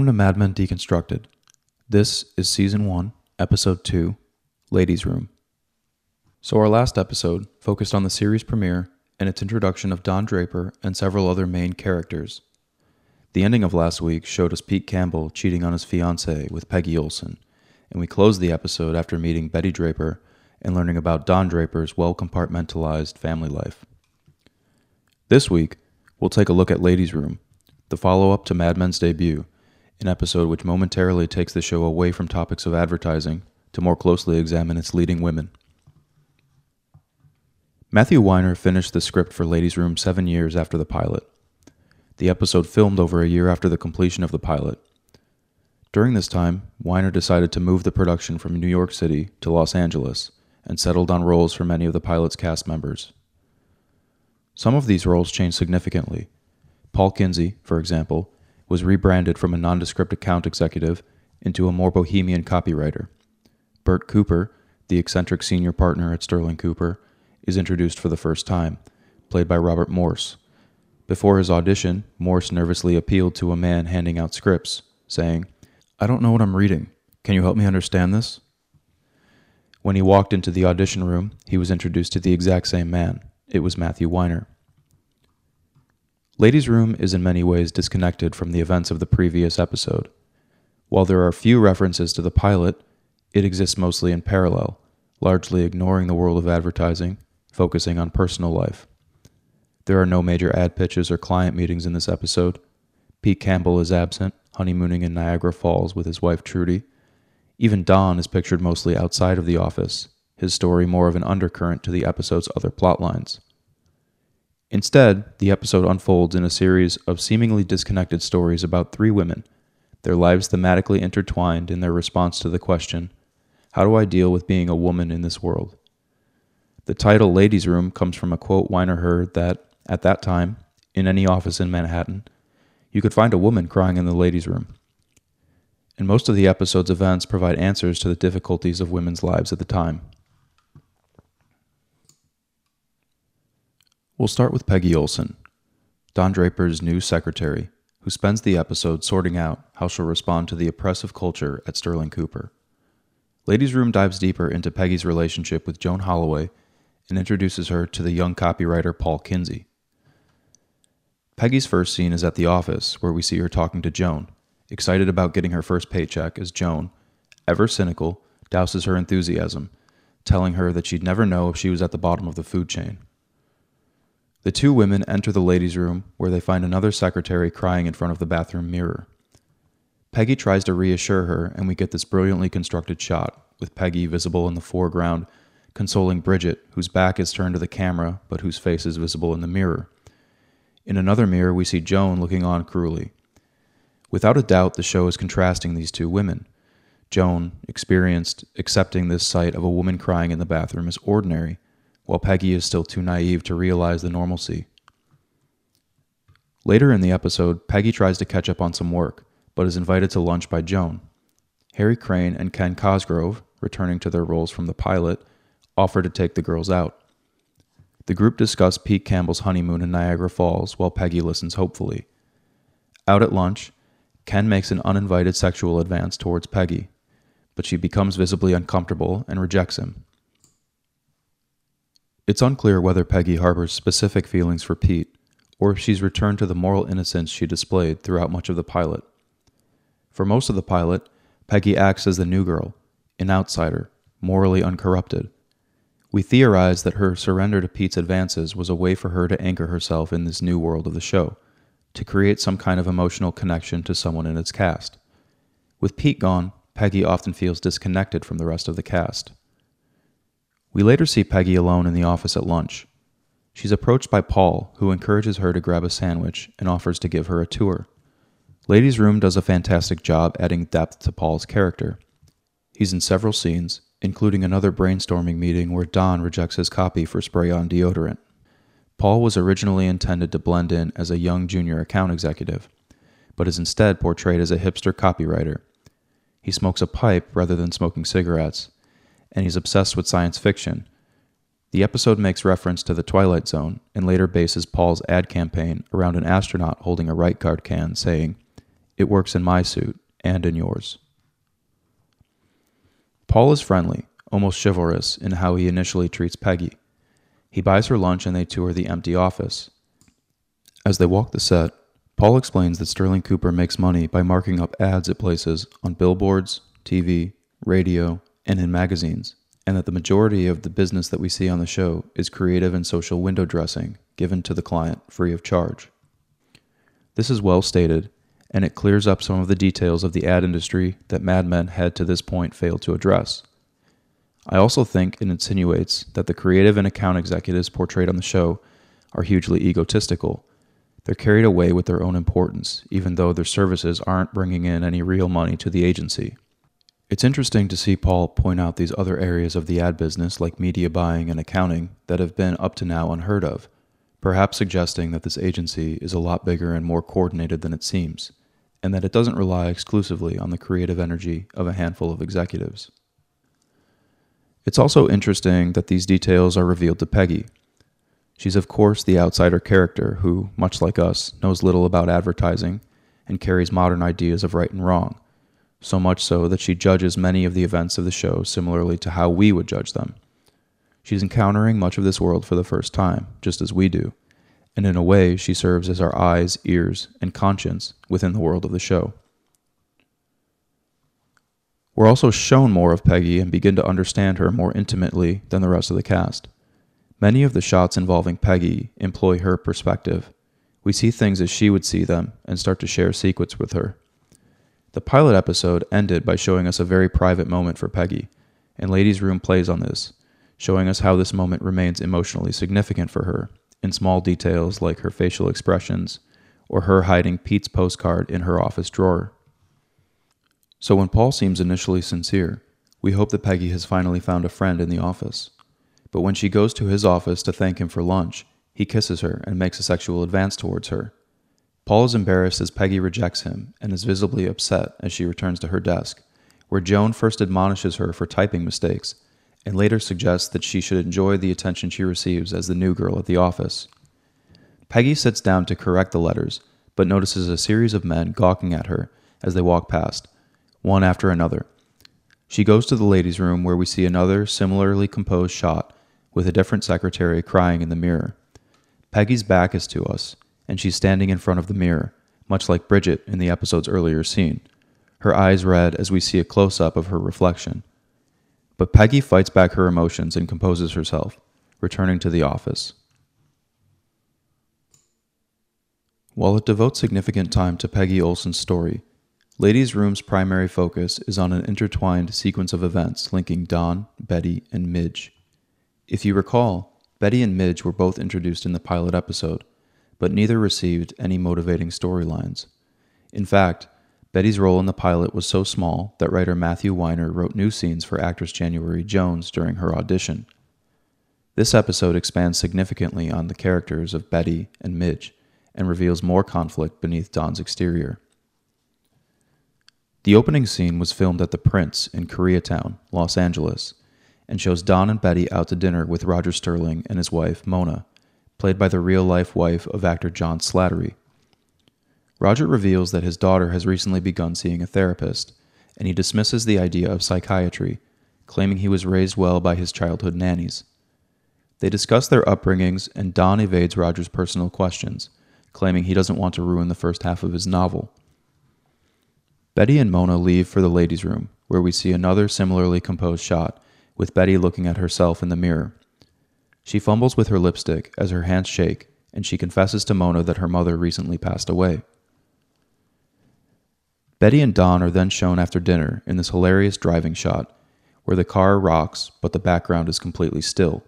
Welcome to Mad Men Deconstructed. This is Season 1, Episode 2 Ladies' Room. So, our last episode focused on the series premiere and its introduction of Don Draper and several other main characters. The ending of last week showed us Pete Campbell cheating on his fiancee with Peggy Olson, and we closed the episode after meeting Betty Draper and learning about Don Draper's well compartmentalized family life. This week, we'll take a look at Ladies' Room, the follow up to Mad Men's debut, an episode which momentarily takes the show away from topics of advertising to more closely examine its leading women. Matthew Weiner finished the script for Ladies' Room seven years after the pilot. The episode filmed over a year after the completion of the pilot. During this time, Weiner decided to move the production from New York City to Los Angeles and settled on roles for many of the pilot's cast members. Some of these roles changed significantly. Paul Kinsey, for example, was rebranded from a nondescript account executive into a more bohemian copywriter. Bert Cooper, the eccentric senior partner at Sterling Cooper, is introduced for the first time, played by Robert Morse. Before his audition, Morse nervously appealed to a man handing out scripts, saying, I don't know what I'm reading. Can you help me understand this? When he walked into the audition room, he was introduced to the exact same man. It was Matthew Weiner. Ladies' Room is in many ways disconnected from the events of the previous episode. While there are few references to the pilot, it exists mostly in parallel, largely ignoring the world of advertising, focusing on personal life. There are no major ad pitches or client meetings in this episode. Pete Campbell is absent, honeymooning in Niagara Falls with his wife Trudy. Even Don is pictured mostly outside of the office, his story more of an undercurrent to the episode's other plotlines. Instead, the episode unfolds in a series of seemingly disconnected stories about three women, their lives thematically intertwined in their response to the question How do I deal with being a woman in this world? The title Ladies' Room comes from a quote Weiner heard that, at that time, in any office in Manhattan, you could find a woman crying in the ladies' room. And most of the episode's events provide answers to the difficulties of women's lives at the time. We'll start with Peggy Olson, Don Draper's new secretary, who spends the episode sorting out how she'll respond to the oppressive culture at Sterling Cooper. Ladies' Room dives deeper into Peggy's relationship with Joan Holloway and introduces her to the young copywriter Paul Kinsey. Peggy's first scene is at the office, where we see her talking to Joan, excited about getting her first paycheck as Joan, ever cynical, douses her enthusiasm, telling her that she'd never know if she was at the bottom of the food chain. The two women enter the ladies' room, where they find another secretary crying in front of the bathroom mirror. Peggy tries to reassure her, and we get this brilliantly constructed shot, with Peggy visible in the foreground, consoling Bridget, whose back is turned to the camera, but whose face is visible in the mirror. In another mirror, we see Joan looking on cruelly. Without a doubt, the show is contrasting these two women. Joan, experienced, accepting this sight of a woman crying in the bathroom as ordinary, while Peggy is still too naive to realize the normalcy. Later in the episode, Peggy tries to catch up on some work, but is invited to lunch by Joan. Harry Crane and Ken Cosgrove, returning to their roles from the pilot, offer to take the girls out. The group discuss Pete Campbell's honeymoon in Niagara Falls while Peggy listens hopefully. Out at lunch, Ken makes an uninvited sexual advance towards Peggy, but she becomes visibly uncomfortable and rejects him. It's unclear whether Peggy harbors specific feelings for Pete, or if she's returned to the moral innocence she displayed throughout much of the pilot. For most of the pilot, Peggy acts as the new girl, an outsider, morally uncorrupted. We theorize that her surrender to Pete's advances was a way for her to anchor herself in this new world of the show, to create some kind of emotional connection to someone in its cast. With Pete gone, Peggy often feels disconnected from the rest of the cast. We later see Peggy alone in the office at lunch. She's approached by Paul, who encourages her to grab a sandwich and offers to give her a tour. Ladies' Room does a fantastic job adding depth to Paul's character. He's in several scenes, including another brainstorming meeting where Don rejects his copy for spray on deodorant. Paul was originally intended to blend in as a young junior account executive, but is instead portrayed as a hipster copywriter. He smokes a pipe rather than smoking cigarettes and he's obsessed with science fiction. The episode makes reference to the Twilight Zone and later bases Paul's ad campaign around an astronaut holding a right guard can, saying, It works in my suit and in yours. Paul is friendly, almost chivalrous in how he initially treats Peggy. He buys her lunch and they tour the empty office. As they walk the set, Paul explains that Sterling Cooper makes money by marking up ads at places on billboards, TV, radio, and in magazines, and that the majority of the business that we see on the show is creative and social window dressing given to the client free of charge. This is well stated, and it clears up some of the details of the ad industry that Mad Men had to this point failed to address. I also think it insinuates that the creative and account executives portrayed on the show are hugely egotistical. They're carried away with their own importance, even though their services aren't bringing in any real money to the agency. It's interesting to see Paul point out these other areas of the ad business, like media buying and accounting, that have been up to now unheard of, perhaps suggesting that this agency is a lot bigger and more coordinated than it seems, and that it doesn't rely exclusively on the creative energy of a handful of executives. It's also interesting that these details are revealed to Peggy. She's, of course, the outsider character who, much like us, knows little about advertising and carries modern ideas of right and wrong, so much so that she judges many of the events of the show similarly to how we would judge them. She's encountering much of this world for the first time, just as we do, and in a way, she serves as our eyes, ears, and conscience within the world of the show. We're also shown more of Peggy and begin to understand her more intimately than the rest of the cast. Many of the shots involving Peggy employ her perspective. We see things as she would see them and start to share secrets with her. The pilot episode ended by showing us a very private moment for Peggy, and Ladies' Room plays on this, showing us how this moment remains emotionally significant for her in small details like her facial expressions or her hiding Pete's postcard in her office drawer. So when Paul seems initially sincere, we hope that Peggy has finally found a friend in the office. But when she goes to his office to thank him for lunch, he kisses her and makes a sexual advance towards her. Paul is embarrassed as Peggy rejects him and is visibly upset as she returns to her desk, where Joan first admonishes her for typing mistakes and later suggests that she should enjoy the attention she receives as the new girl at the office. Peggy sits down to correct the letters, but notices a series of men gawking at her as they walk past, one after another. She goes to the ladies' room where we see another similarly composed shot with a different secretary crying in the mirror. Peggy's back is to us, and she's standing in front of the mirror, much like Bridget in the episode's earlier scene, her eyes red as we see a close up of her reflection. But Peggy fights back her emotions and composes herself, returning to the office. While it devotes significant time to Peggy Olson's story, Ladies' Room's primary focus is on an intertwined sequence of events linking Don, Betty, and Midge. If you recall, Betty and Midge were both introduced in the pilot episode, but neither received any motivating storylines. In fact, Betty's role in the pilot was so small that writer Matthew Weiner wrote new scenes for actress January Jones during her audition. This episode expands significantly on the characters of Betty and Midge and reveals more conflict beneath Don's exterior. The opening scene was filmed at the Prince in Koreatown, Los Angeles, and shows Don and Betty out to dinner with Roger Sterling and his wife, Mona, played by the real life wife of actor John Slattery. Roger reveals that his daughter has recently begun seeing a therapist, and he dismisses the idea of psychiatry, claiming he was raised well by his childhood nannies. They discuss their upbringings, and Don evades Roger's personal questions, claiming he doesn't want to ruin the first half of his novel. Betty and Mona leave for the ladies' room, where we see another similarly composed shot, with Betty looking at herself in the mirror. She fumbles with her lipstick as her hands shake, and she confesses to Mona that her mother recently passed away. Betty and Don are then shown after dinner in this hilarious driving shot, where the car rocks but the background is completely still.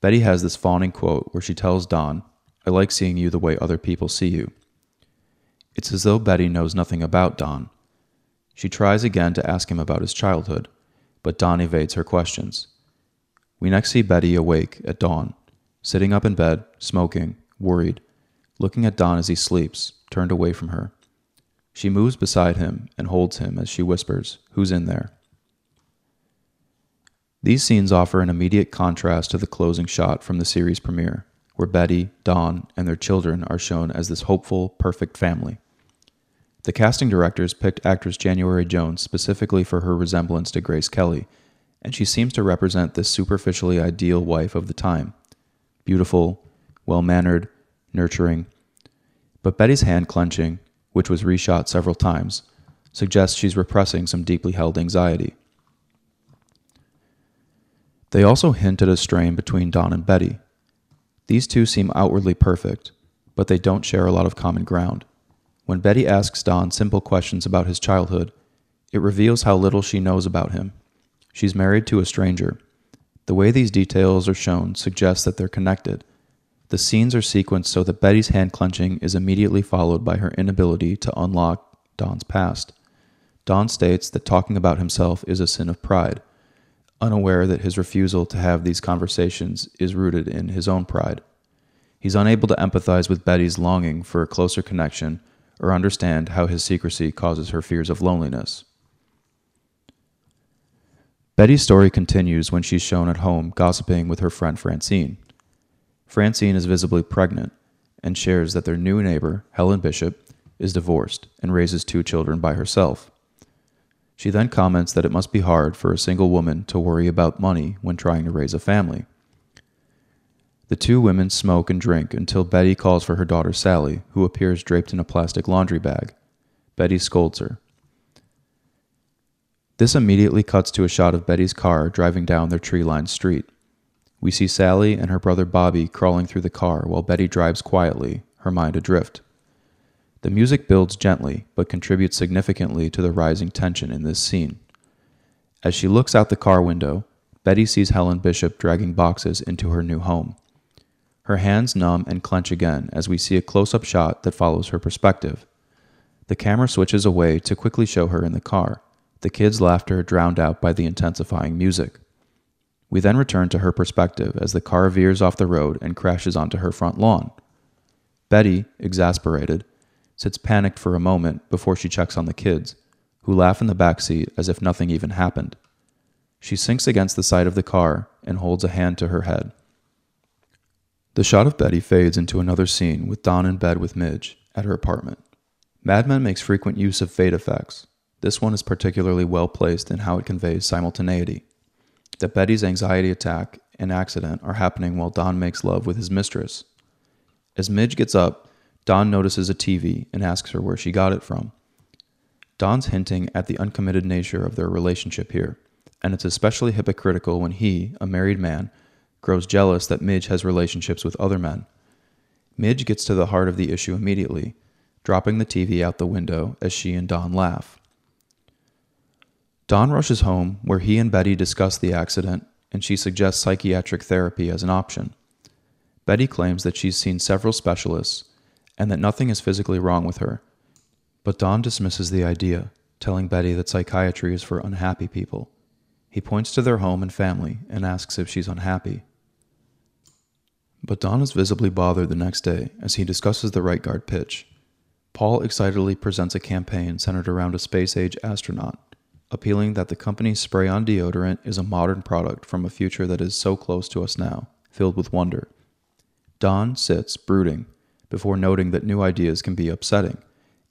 Betty has this fawning quote where she tells Don, I like seeing you the way other people see you. It's as though Betty knows nothing about Don. She tries again to ask him about his childhood, but Don evades her questions. We next see Betty awake at dawn, sitting up in bed, smoking, worried, looking at Don as he sleeps, turned away from her. She moves beside him and holds him as she whispers, Who's in there? These scenes offer an immediate contrast to the closing shot from the series premiere where Betty, Don, and their children are shown as this hopeful, perfect family. The casting directors picked actress January Jones specifically for her resemblance to Grace Kelly, and she seems to represent the superficially ideal wife of the time beautiful, well mannered, nurturing. But Betty's hand clenching, which was reshot several times, suggests she's repressing some deeply held anxiety. They also hint at a strain between Don and Betty. These two seem outwardly perfect, but they don't share a lot of common ground. When Betty asks Don simple questions about his childhood, it reveals how little she knows about him. She's married to a stranger. The way these details are shown suggests that they're connected. The scenes are sequenced so that Betty's hand clenching is immediately followed by her inability to unlock Don's past. Don states that talking about himself is a sin of pride, unaware that his refusal to have these conversations is rooted in his own pride. He's unable to empathize with Betty's longing for a closer connection or understand how his secrecy causes her fears of loneliness. Betty's story continues when she's shown at home gossiping with her friend Francine. Francine is visibly pregnant and shares that their new neighbor, Helen Bishop, is divorced and raises two children by herself. She then comments that it must be hard for a single woman to worry about money when trying to raise a family. The two women smoke and drink until Betty calls for her daughter Sally, who appears draped in a plastic laundry bag. Betty scolds her. This immediately cuts to a shot of Betty's car driving down their tree lined street. We see Sally and her brother Bobby crawling through the car while Betty drives quietly, her mind adrift. The music builds gently, but contributes significantly to the rising tension in this scene. As she looks out the car window, Betty sees Helen Bishop dragging boxes into her new home. Her hands numb and clench again as we see a close up shot that follows her perspective. The camera switches away to quickly show her in the car the kids' laughter drowned out by the intensifying music. We then return to her perspective as the car veers off the road and crashes onto her front lawn. Betty, exasperated, sits panicked for a moment before she checks on the kids, who laugh in the back seat as if nothing even happened. She sinks against the side of the car and holds a hand to her head. The shot of Betty fades into another scene with Don in bed with Midge at her apartment. Mad Men makes frequent use of fade effects, this one is particularly well placed in how it conveys simultaneity. That Betty's anxiety attack and accident are happening while Don makes love with his mistress. As Midge gets up, Don notices a TV and asks her where she got it from. Don's hinting at the uncommitted nature of their relationship here, and it's especially hypocritical when he, a married man, grows jealous that Midge has relationships with other men. Midge gets to the heart of the issue immediately, dropping the TV out the window as she and Don laugh. Don rushes home, where he and Betty discuss the accident, and she suggests psychiatric therapy as an option. Betty claims that she's seen several specialists and that nothing is physically wrong with her. But Don dismisses the idea, telling Betty that psychiatry is for unhappy people. He points to their home and family and asks if she's unhappy. But Don is visibly bothered the next day as he discusses the right guard pitch. Paul excitedly presents a campaign centered around a space age astronaut appealing that the company's spray on deodorant is a modern product from a future that is so close to us now, filled with wonder. Don sits brooding before noting that new ideas can be upsetting,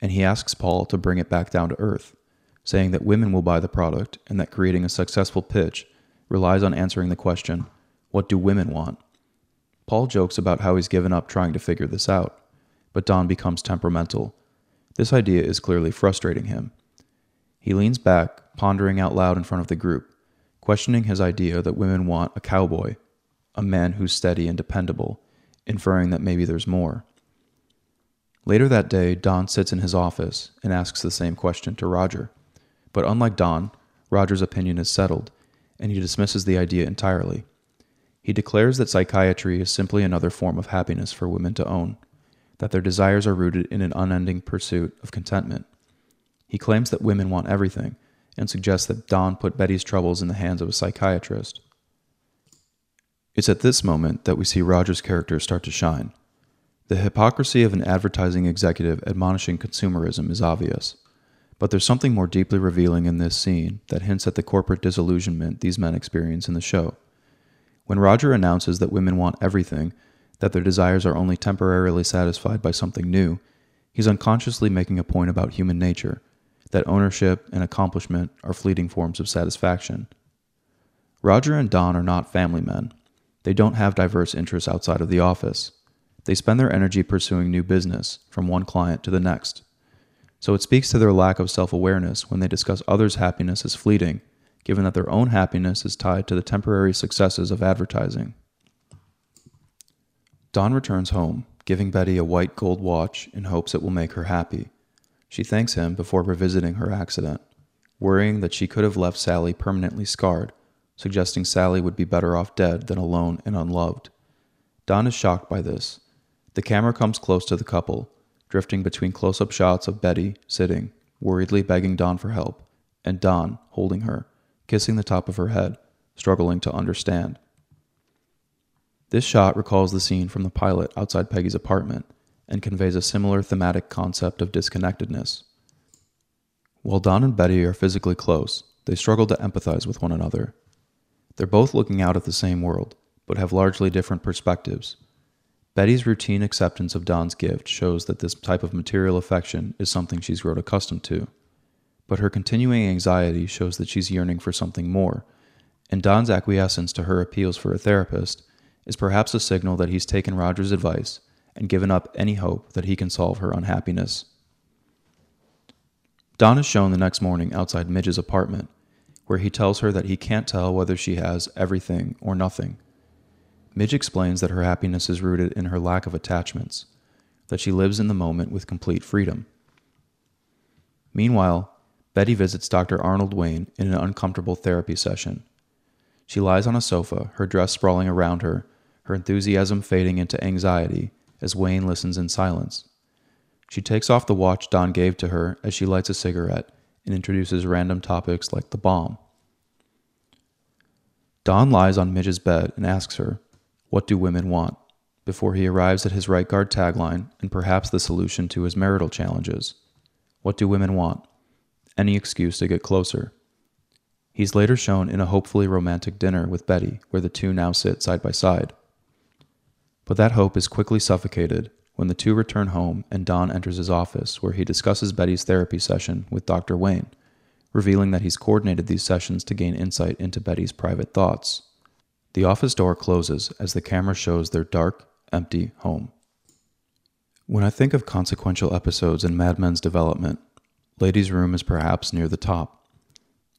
and he asks Paul to bring it back down to earth, saying that women will buy the product and that creating a successful pitch relies on answering the question, What do women want? Paul jokes about how he's given up trying to figure this out, but Don becomes temperamental. This idea is clearly frustrating him. He leans back, pondering out loud in front of the group, questioning his idea that women want a cowboy, a man who's steady and dependable, inferring that maybe there's more. Later that day, Don sits in his office and asks the same question to Roger. But unlike Don, Roger's opinion is settled, and he dismisses the idea entirely. He declares that psychiatry is simply another form of happiness for women to own, that their desires are rooted in an unending pursuit of contentment. He claims that women want everything, and suggests that Don put Betty's troubles in the hands of a psychiatrist. It's at this moment that we see Roger's character start to shine. The hypocrisy of an advertising executive admonishing consumerism is obvious, but there's something more deeply revealing in this scene that hints at the corporate disillusionment these men experience in the show. When Roger announces that women want everything, that their desires are only temporarily satisfied by something new, He's unconsciously making a point about human nature that ownership and accomplishment are fleeting forms of satisfaction. Roger and Don are not family men. They don't have diverse interests outside of the office. They spend their energy pursuing new business from one client to the next. So it speaks to their lack of self awareness when they discuss others' happiness as fleeting, given that their own happiness is tied to the temporary successes of advertising. Don returns home, giving Betty a white gold watch in hopes it will make her happy. She thanks him before revisiting her accident, worrying that she could have left Sally permanently scarred, suggesting Sally would be better off dead than alone and unloved. Don is shocked by this. The camera comes close to the couple, drifting between close up shots of Betty sitting, worriedly begging Don for help, and Don holding her, kissing the top of her head, struggling to understand. This shot recalls the scene from the pilot outside Peggy's apartment and conveys a similar thematic concept of disconnectedness. While Don and Betty are physically close, they struggle to empathize with one another. They're both looking out at the same world, but have largely different perspectives. Betty's routine acceptance of Don's gift shows that this type of material affection is something she's grown accustomed to. But her continuing anxiety shows that she's yearning for something more, and Don's acquiescence to her appeals for a therapist is perhaps a signal that he's taken Roger's advice and given up any hope that he can solve her unhappiness. Don is shown the next morning outside Midge's apartment, where he tells her that he can't tell whether she has everything or nothing. Midge explains that her happiness is rooted in her lack of attachments, that she lives in the moment with complete freedom. Meanwhile, Betty visits Dr. Arnold Wayne in an uncomfortable therapy session. She lies on a sofa, her dress sprawling around her, her enthusiasm fading into anxiety as Wayne listens in silence. She takes off the watch Don gave to her as she lights a cigarette and introduces random topics like the bomb. Don lies on Midge's bed and asks her, What do women want? before he arrives at his right guard tagline and perhaps the solution to his marital challenges. What do women want? Any excuse to get closer. He's later shown in a hopefully romantic dinner with Betty, where the two now sit side by side. But that hope is quickly suffocated when the two return home and Don enters his office, where he discusses Betty's therapy session with Dr. Wayne, revealing that he's coordinated these sessions to gain insight into Betty's private thoughts. The office door closes as the camera shows their dark, empty home. When I think of consequential episodes in Mad Men's development, Ladies' Room is perhaps near the top.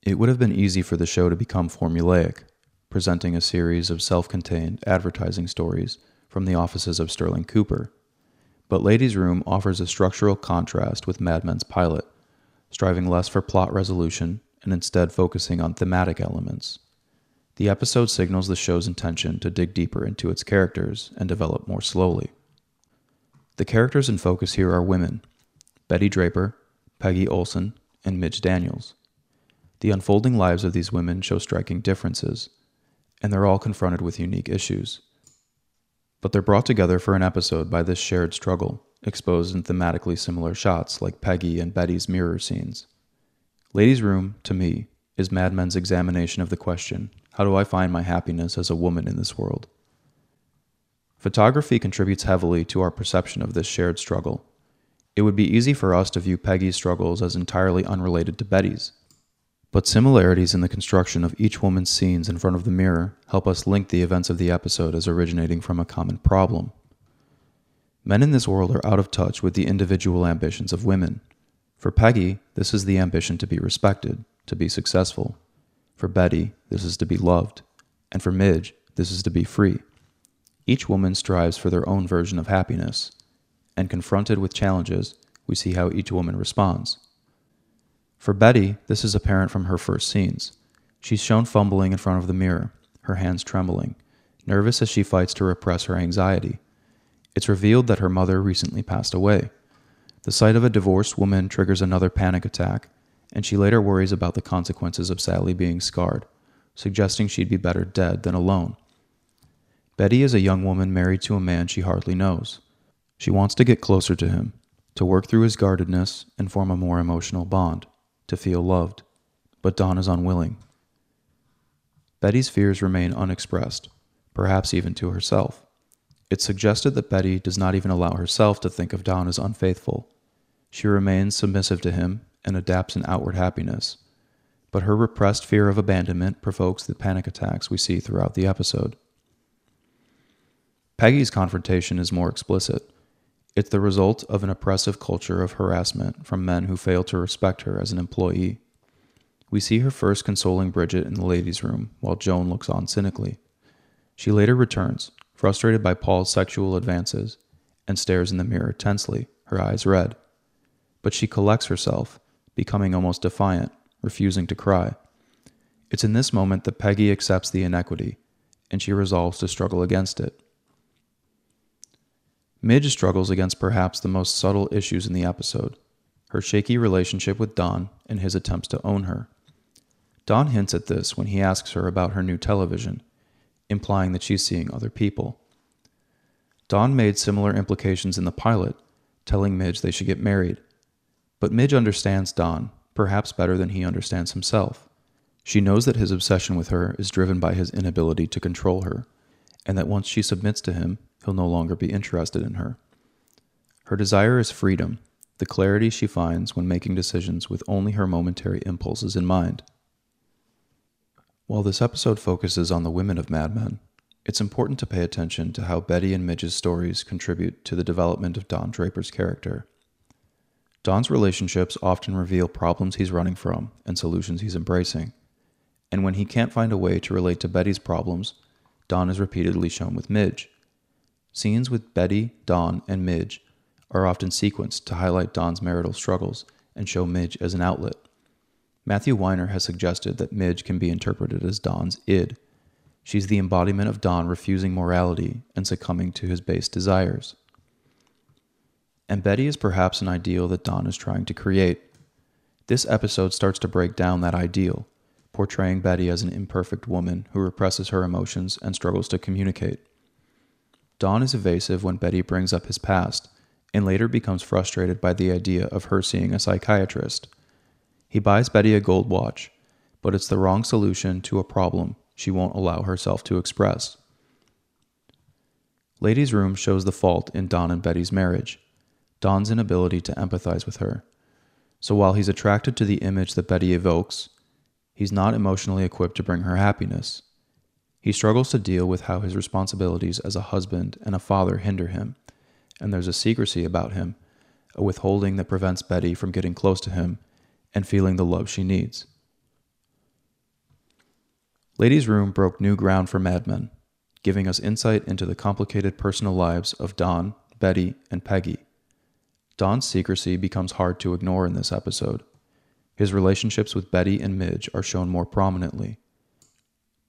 It would have been easy for the show to become formulaic, presenting a series of self contained advertising stories from the offices of Sterling Cooper. But Ladies' Room offers a structural contrast with Mad Men's pilot, striving less for plot resolution and instead focusing on thematic elements. The episode signals the show's intention to dig deeper into its characters and develop more slowly. The characters in focus here are women Betty Draper, Peggy Olson, and Midge Daniels. The unfolding lives of these women show striking differences, and they're all confronted with unique issues but they're brought together for an episode by this shared struggle, exposed in thematically similar shots like Peggy and Betty's mirror scenes. Ladies' Room, to me, is Mad Men's examination of the question how do I find my happiness as a woman in this world? Photography contributes heavily to our perception of this shared struggle. It would be easy for us to view Peggy's struggles as entirely unrelated to Betty's, but similarities in the construction of each woman's scenes in front of the mirror help us link the events of the episode as originating from a common problem. Men in this world are out of touch with the individual ambitions of women. For Peggy, this is the ambition to be respected, to be successful. For Betty, this is to be loved. And for Midge, this is to be free. Each woman strives for their own version of happiness. And confronted with challenges, we see how each woman responds. For Betty, this is apparent from her first scenes. She's shown fumbling in front of the mirror, her hands trembling, nervous as she fights to repress her anxiety. It's revealed that her mother recently passed away. The sight of a divorced woman triggers another panic attack, and she later worries about the consequences of Sally being scarred, suggesting she'd be better dead than alone. Betty is a young woman married to a man she hardly knows. She wants to get closer to him, to work through his guardedness and form a more emotional bond to feel loved, but Don is unwilling. Betty's fears remain unexpressed, perhaps even to herself. It's suggested that Betty does not even allow herself to think of Don as unfaithful, She remains submissive to him and adapts in outward happiness. But her repressed fear of abandonment provokes the panic attacks we see throughout the episode. Peggy's confrontation is more explicit. It's the result of an oppressive culture of harassment from men who fail to respect her as an employee. We see her first consoling Bridget in the ladies' room while Joan looks on cynically. She later returns, frustrated by Paul's sexual advances, and stares in the mirror tensely, her eyes red. But she collects herself, becoming almost defiant, refusing to cry. It's in this moment that Peggy accepts the inequity, and she resolves to struggle against it. Midge struggles against perhaps the most subtle issues in the episode her shaky relationship with Don and his attempts to own her. Don hints at this when he asks her about her new television, implying that she's seeing other people. Don made similar implications in the pilot, telling Midge they should get married. But Midge understands Don, perhaps better than he understands himself. She knows that his obsession with her is driven by his inability to control her, and that once she submits to him, he'll no longer be interested in her. Her desire is freedom, the clarity she finds when making decisions with only her momentary impulses in mind. While this episode focuses on the women of Mad Men, it's important to pay attention to how Betty and Midge's stories contribute to the development of Don Draper's character. Don's relationships often reveal problems he's running from and solutions he's embracing. And when he can't find a way to relate to Betty's problems, Don is repeatedly shown with Midge. Scenes with Betty, Don, and Midge are often sequenced to highlight Don's marital struggles and show Midge as an outlet. Matthew Weiner has suggested that Midge can be interpreted as Don's id. She's the embodiment of Don refusing morality and succumbing to his base desires. And Betty is perhaps an ideal that Don is trying to create. This episode starts to break down that ideal, portraying Betty as an imperfect woman who represses her emotions and struggles to communicate. Don is evasive when Betty brings up his past, and later becomes frustrated by the idea of her seeing a psychiatrist. He buys Betty a gold watch, but it's the wrong solution to a problem she won't allow herself to express. Ladies' Room shows the fault in Don and Betty's marriage, Don's inability to empathize with her. So while he's attracted to the image that Betty evokes, he's not emotionally equipped to bring her happiness. He struggles to deal with how his responsibilities as a husband and a father hinder him, and there's a secrecy about him, a withholding that prevents Betty from getting close to him and feeling the love she needs. Ladies' Room broke new ground for Mad Men, giving us insight into the complicated personal lives of Don, Betty, and Peggy. Don's secrecy becomes hard to ignore in this episode. His relationships with Betty and Midge are shown more prominently.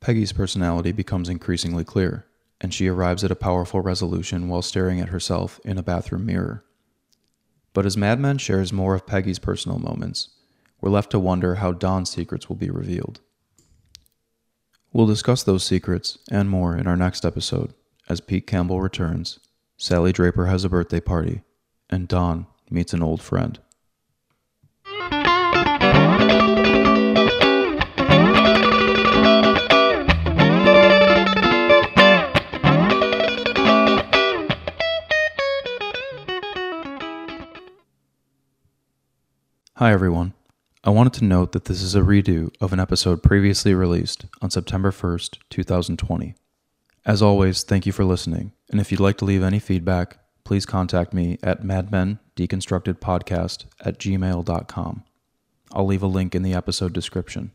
Peggy's personality becomes increasingly clear, and she arrives at a powerful resolution while staring at herself in a bathroom mirror. But as Mad Men shares more of Peggy's personal moments, we're left to wonder how Don's secrets will be revealed. We'll discuss those secrets and more in our next episode as Pete Campbell returns, Sally Draper has a birthday party, and Don meets an old friend. Hi, everyone. I wanted to note that this is a redo of an episode previously released on September 1st, 2020. As always, thank you for listening, and if you'd like to leave any feedback, please contact me at madmendeconstructedpodcast at gmail.com. I'll leave a link in the episode description.